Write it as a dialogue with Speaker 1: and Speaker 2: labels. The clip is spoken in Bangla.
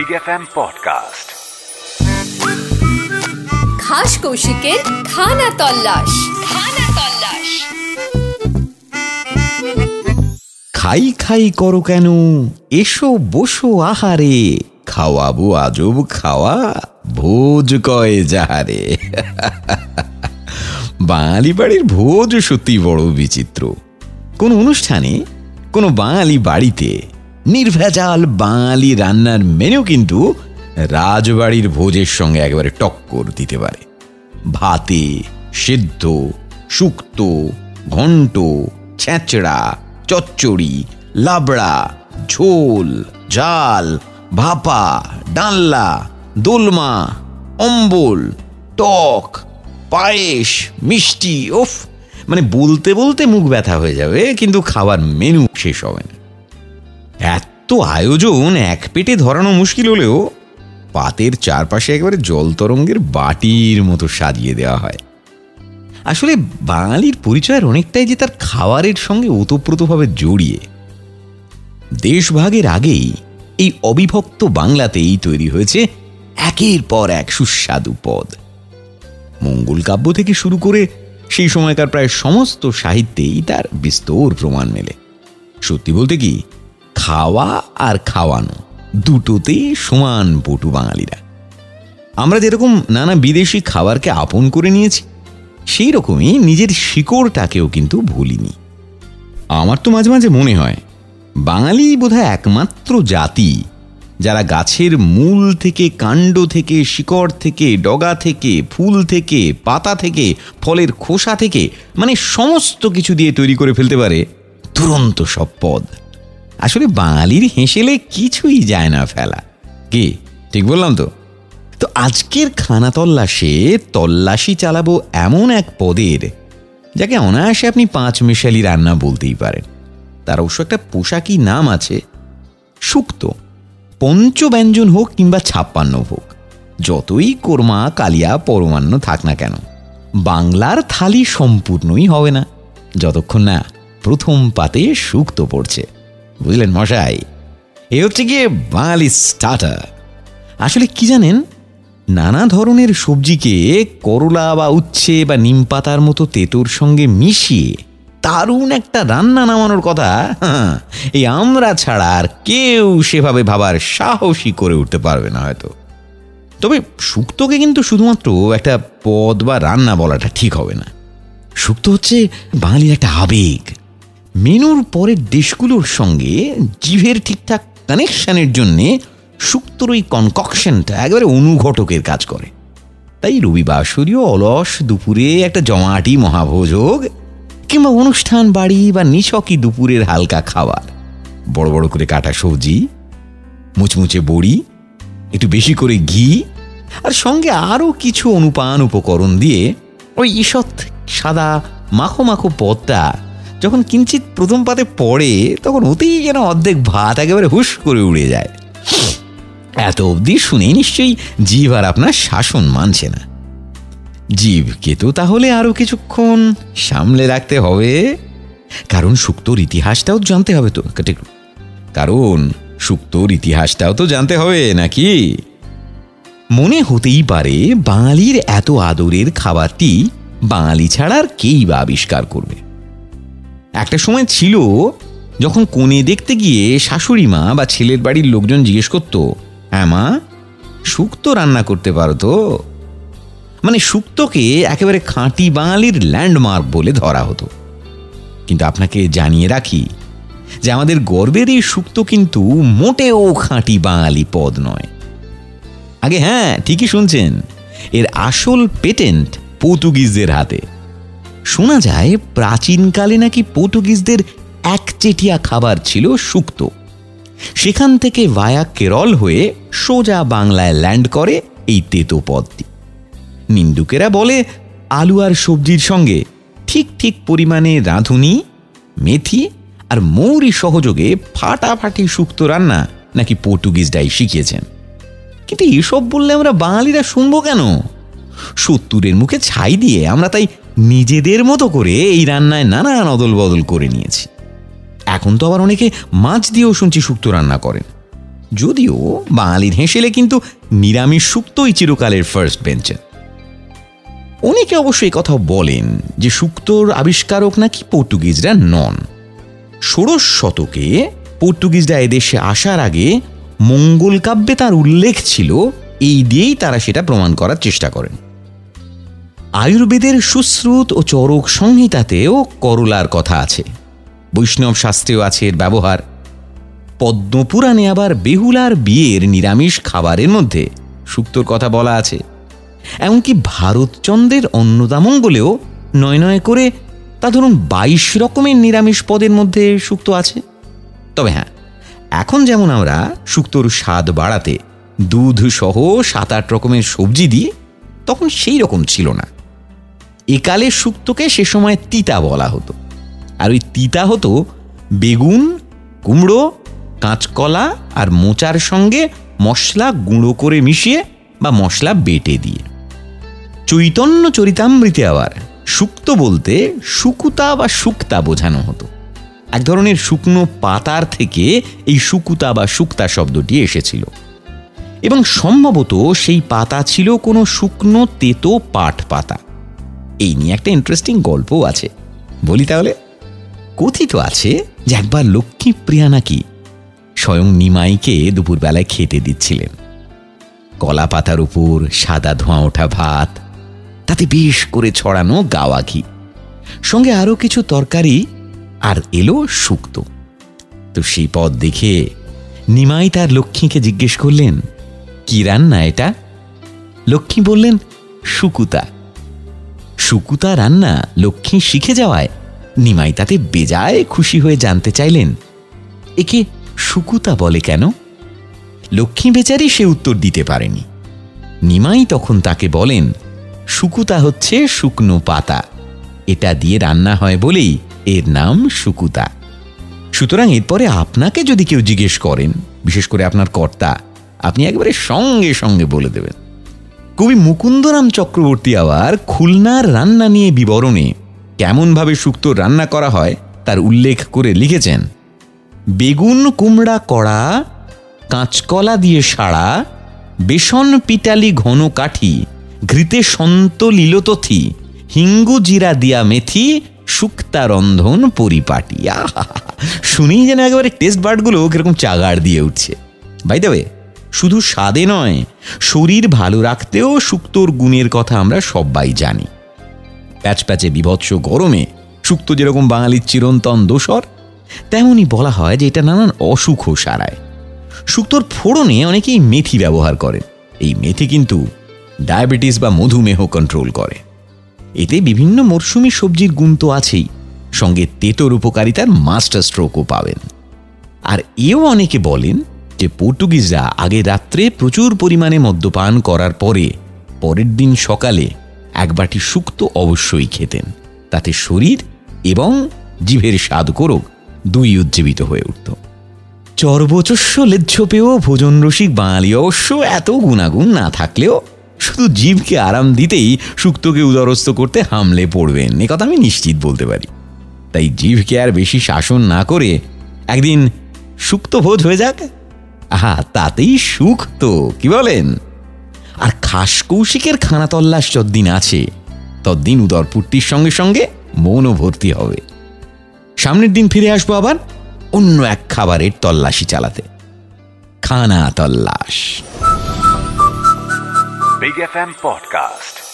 Speaker 1: बिग एफ एम पॉडकास्ट
Speaker 2: খাস কৌশিকের খানা তল্লাশ খানা তল্লাশ
Speaker 3: খাই খাই করো কেন এসো বসো আহারে খাওয়াবো আজব খাওয়া ভোজ কয় যাহারে বাঙালি বাড়ির ভোজ সত্যি বড় বিচিত্র কোন অনুষ্ঠানে কোনো বাঙালি বাড়িতে নির্ভেজাল বাঙালি রান্নার মেনু কিন্তু রাজবাড়ির ভোজের সঙ্গে একেবারে টক্কর দিতে পারে। ভাতে সেদ্ধ, শুক্তো, ঘন্ট, ছেঁচড়া, চচ্চড়ি, লাবড়া, ঝোল, জাল, ভাপা ডালনা দোলমা, অম্বল, টক, পায়েস, মিষ্টি ওফ মানে বলতে বলতে মুখ ব্যথা হয়ে যাবে, কিন্তু খাবার মেনু শেষ হবে না। এত আয়োজন, এক পেটে ধরানো মুশকিল হলেও পাতের চারপাশে একেবারে জল তরঙ্গের বাটির মতো সাজিয়ে দেওয়া হয়। আসলে বাঙালির পরিচয়ের অনেকটাই যে তার খাবারের সঙ্গে ওতপ্রোতভাবে জড়িয়ে। দেশভাগের আগেই এই অবিভক্ত বাংলাতেই তৈরি হয়েছে একের পর এক সুস্বাদু পদ। মঙ্গল কাব্য থেকে শুরু করে সেই সময়কার প্রায় সমস্ত সাহিত্যেই তার বিস্তর প্রমাণ মেলে। সত্যি বলতে কি খাওয়া আর খাওয়ানো, দুটোতেই সমান পটু বাঙালিরা। আমরা যেরকম নানা বিদেশি খাবারকে আপন করে নিয়েছি সেই রকমই নিজের শিকড়টাকেও কিন্তু ভুলিনি। আমার তো মাঝে মাঝে মনে হয়, বাঙালি বোধহয় একমাত্র জাতি যারা গাছের মূল থেকে, কাণ্ড থেকে, শিকড় থেকে, ডগা থেকে, ফুল থেকে, পাতা থেকে, ফলের খোসা থেকে মানে সমস্ত কিছু দিয়ে তৈরি করে ফেলতে পারে দুরন্ত সব পদ। আসলে বাঙালির হেসেলে কিছুই যায় না ফেলা। কি? ঠিক বললাম তো? তো আজকের খানা তল্লাশে, তল্লাশি চালাবো এমন এক পদের, যাকে অনায়াসে আপনি পাঁচ মিশালি রান্না বলতেই পারেন। তার অবশ্য একটা পোশাকি নাম আছে, সুক্ত। পঞ্চব্যঞ্জন হোক কিংবা ছাপ্পান্ন হোক, যতই কোরমা, কালিয়া, পরমান্ন থাক না কেন, বাংলার থালি সম্পূর্ণই হবে না, যতক্ষণ না প্রথম পাতে সুক্ত পড়ছে। বুঝলেন মশাই এ হচ্ছে গিয়ে বাঙালি স্টার্টার আসলে কি জানেন নানা ধরনের সবজিকে করলা বা উচ্ছে বা নিম পাতার মতো তেঁতুর সঙ্গে মিশিয়ে দারুণ একটা রান্না নামানোর কথা হ্যাঁ, এই আমরা ছাড়া আর কেউ সেভাবে ভাবার সাহসী করে উঠতে পারবে না হয়তো। তবে শুক্তোকে কিন্তু শুধুমাত্র একটা পদ বা রান্না বলাটা ঠিক হবে না। শুক্তো হচ্ছে বাঙালির একটা আবেগ। মেনুর পরের দেশগুলোর সঙ্গে জিভের ঠিকঠাক কানেকশানের জন্যে শুক্তোর ওই কনককশনটা একেবারে অনুঘটকের কাজ করে। তাই রবিবাসরীয় অলস দুপুরে একটা জমাটি মহাভোজ হোক কিংবা অনুষ্ঠান বাড়ি বা নিছকই দুপুরের হালকা খাবার। বড় বড় করে কাটা সবজি, মুচমুচে বড়ি, একটু বেশি করে ঘি আর সঙ্গে আরও কিছু অনুপান উপকরণ দিয়ে ওই ঈষৎ সাদা মাখো মাখো পদটা যখন কিঞ্চিত প্রথম পাতে পড়ে, তখন ওতেই যেন অর্ধেক ভাত একেবারে হুশ করে উড়ে যায়। এত অবধি শুনে নিশ্চয়ই জীব আর আপনার শাসন মানছে না। জীবকে তো তাহলে আরও কিছুক্ষণ সামলে রাখতে হবে। কারণ সুক্তর ইতিহাসটাও জানতে হবে তো কারণ সুক্তর ইতিহাসটাও তো জানতে হবে, নাকি? মনে হতেই পারে বাঙালির এত আদরের খাবারটি বাঙালি ছাড়া আর কেই বা আবিষ্কার করবে। একটা সময় ছিল, যখন কোণে দেখতে গিয়ে শাশুড়ি মা বা ছেলের বাড়ির লোকজন জিজ্ঞেস করতো হ্যাঁ মা, শুক্তো রান্না করতে পারো তো? মানে শুক্তোকে একেবারে খাঁটি বাঙালির ল্যান্ডমার্ক বলে ধরা হতো। কিন্তু আপনাকে জানিয়ে রাখি যে আমাদের গর্বের এই শুক্তো কিন্তু মোটেও খাঁটি বাঙালি পদ নয়। আগে হ্যাঁ ঠিকই শুনছেন, এর আসল পেটেন্ট পর্তুগিজদের হাতে। শোনা যায়, প্রাচীনকালে নাকি পর্তুগিজদের একচেটিয়া খাবার ছিল শুক্তো। সেখান থেকে ভায়া কেরল হয়ে সোজা বাংলায় ল্যান্ড করে এই তেতো পদটি। নিন্দুকেরা বলে, আলু আর সবজির সঙ্গে ঠিক ঠিক পরিমাণে রাঁধুনি, মেথি আর মৌরি সহযোগে ফাটাফাটি শুক্তো রান্না নাকি পর্তুগিজরাই শিখিয়েছেন। কিন্তু এসব বললে আমরা বাঙালিরা শুনব কেন? সত্তরের মুখে ছাই দিয়ে আমরা তাই নিজেদের মতো করে এই রান্নায় নানান অদল বদল করে নিয়েছি। এখন তো আবার অনেকে মাছ দিয়েও শুনছি শুক্তো রান্না করেন। যদিও বাঙালির হেসেলে কিন্তু নিরামিষ সুক্তই চিরকালের ফার্স্ট বেঞ্চে অনেকে অবশ্য কথা বলেন যে সুক্তর আবিষ্কারক নাকি পর্তুগিজরা নন। ষোড়শ শতকে পর্তুগিজরা এদেশে আসার আগে মঙ্গল কাব্যে তার উল্লেখ ছিল, এই দিয়েই তারা সেটা প্রমাণ করার চেষ্টা করেন। আয়ুর্বেদের সুশ্রুত ও চরক সংহিতাতেও করলার কথা আছে। বৈষ্ণব শাস্ত্রেও আছে এর ব্যবহার। পদ্মপুরাণে আবার বেহুলার বিয়ের নিরামিষ খাবারের মধ্যে সুক্তর কথা বলা আছে। এমনকি ভারতচন্দ্রের অন্নদামঙ্গলেও নয় নয় করে তা ধরুন বাইশ রকমের নিরামিষ পদের মধ্যে সুক্ত আছে। তবে হ্যাঁ এখন যেমন আমরা শুক্তোর স্বাদ বাড়াতে দুধ সহ সাত আট রকমের সবজি দিই, তখন সেই রকম ছিল না। একালে শুক্তোকে সে সময় তিতা বলা হতো। আর ওই তিতা হতো বেগুন, কুমড়ো, কাঁচকলা আর মোচার সঙ্গে মশলা গুঁড়ো করে মিশিয়ে বা মশলা বেটে দিয়ে। চৈতন্য চরিতামৃতে আবার শুক্ত বলতে শুকুতা বা শুক্তা বোঝানো হতো। এক ধরনের শুকনো পাতার থেকে এই শুকুতা বা শুক্তা শব্দটি এসেছিল। এবং সম্ভবত সেই পাতা ছিল কোনো শুকনো তেতো পাট পাতা। এই নিয়ে একটা ইন্টারেস্টিং গল্পও আছে। বলি তাহলে, কথিত আছে যে একবার লক্ষ্মীপ্রিয়া নাকি স্বয়ং নিমাইকে দুপুরবেলায় খেতে দিচ্ছিলেন। কলা পাতার উপর সাদা ধোঁয়া ওঠা ভাত, তাতে বেশ করে ছড়ানো গাওয়া ঘি, সঙ্গে আরও কিছু তরকারি আর এলো শুক্ত। তো সেই পদ দেখে নিমাই তার লক্ষ্মীকে জিজ্ঞেস করলেন, কি রান্না এটা? লক্ষ্মী বললেন, শুকুতা। শুকুতা রান্না লক্ষ্মী শিখে যাওয়ায় নিমাই তাতে বেজায় খুশি হয়ে জানতে চাইলেন, একে শুকুতা বলে কেন? লক্ষ্মী বেচারি সে উত্তর দিতে পারেনি। নিমাই তখন তাকে বলেন শুকুতা হচ্ছে শুকনো পাতা। এটা দিয়ে রান্না হয় বলেই এর নাম শুকুতা সুতরাং এরপরে আপনাকে যদি কেউ জিজ্ঞেস করেন, বিশেষ করে আপনার কর্তা, আপনি একবারে সঙ্গে সঙ্গে বলে দেবেন। কবি মুকুন্দরাম চক্রবর্তী আবার খুলনার রান্না নিয়ে বিবরণে কেমনভাবে শুক্তো রান্না করা হয় তার উল্লেখ করে লিখেছেন। বেগুন কুমড়া কড়া, কাঁচকলা দিয়ে সাড়া, বেসন পিটালি ঘন কাঠি, ঘৃতে সন্ত লীলতথি, হিঙ্গু জিরা দিয়া মেথি, শুক্তা রন্ধন পরিপাটি। শুনেই যেন একেবারে টেস্ট বার্ডগুলো কীরকম চাগার দিয়ে উঠছে। বাই দেবে শুধু স্বাদে নয়, শরীর ভালো রাখতেও শুক্তোর গুণের কথা আমরা সবাই জানি। প্যাচ প্যাচে বিভৎস গরমে শুক্ত যেরকম বাঙালির চিরন্তন দোসর, তেমনই বলা হয় যে এটা নানান অসুখও সারায়। শুক্তোর ফোড়নে অনেকেই মেথি ব্যবহার করেন। এই মেথি কিন্তু ডায়াবেটিস বা মধুমেহ কন্ট্রোল করে। এতে বিভিন্ন মরশুমি সবজির গুণ তো আছেই, সঙ্গে তেতোর উপকারিতার মাস্টার স্ট্রোকও পাবেন। আর এও অনেকে বলেন যে পর্তুগিজরা আগে রাত্রে প্রচুর পরিমাণে মদ্যপান করার পরে পরের দিন সকালে এক বাটি শুক্ত অবশ্যই খেতেন। তাতে শরীর এবং জিভের স্বাদ করুক দুই উজ্জীবিত হয়ে উঠত। চর্বচস্য লেজ্জ পেয়েও ভোজন রসিক বাঙালি অবশ্য এত গুণাগুণ না থাকলেও শুধু জীবকে আরাম দিতেই সুক্তকে উদারস্থ করতে হামলে পড়বেন, এ কথা আমি নিশ্চিত বলতে পারি। তাই জীবকে আর বেশি শাসন না করে একদিন সুক্ত ভোজ হয়ে যাক। আহা, তাতেই সুখ তো, কি বলেন? আর খাস কৌশিকের খানা তল্লাশ যদ্দিন আছে, তদ্দিন উদরপূর্তির সঙ্গে সঙ্গে মনও ভর্তি হবে। সামনের দিন ফিরে আসব আবার অন্য এক খাবারের তল্লাশি চালাতে। খানা তল্লাশ।
Speaker 1: Podcast.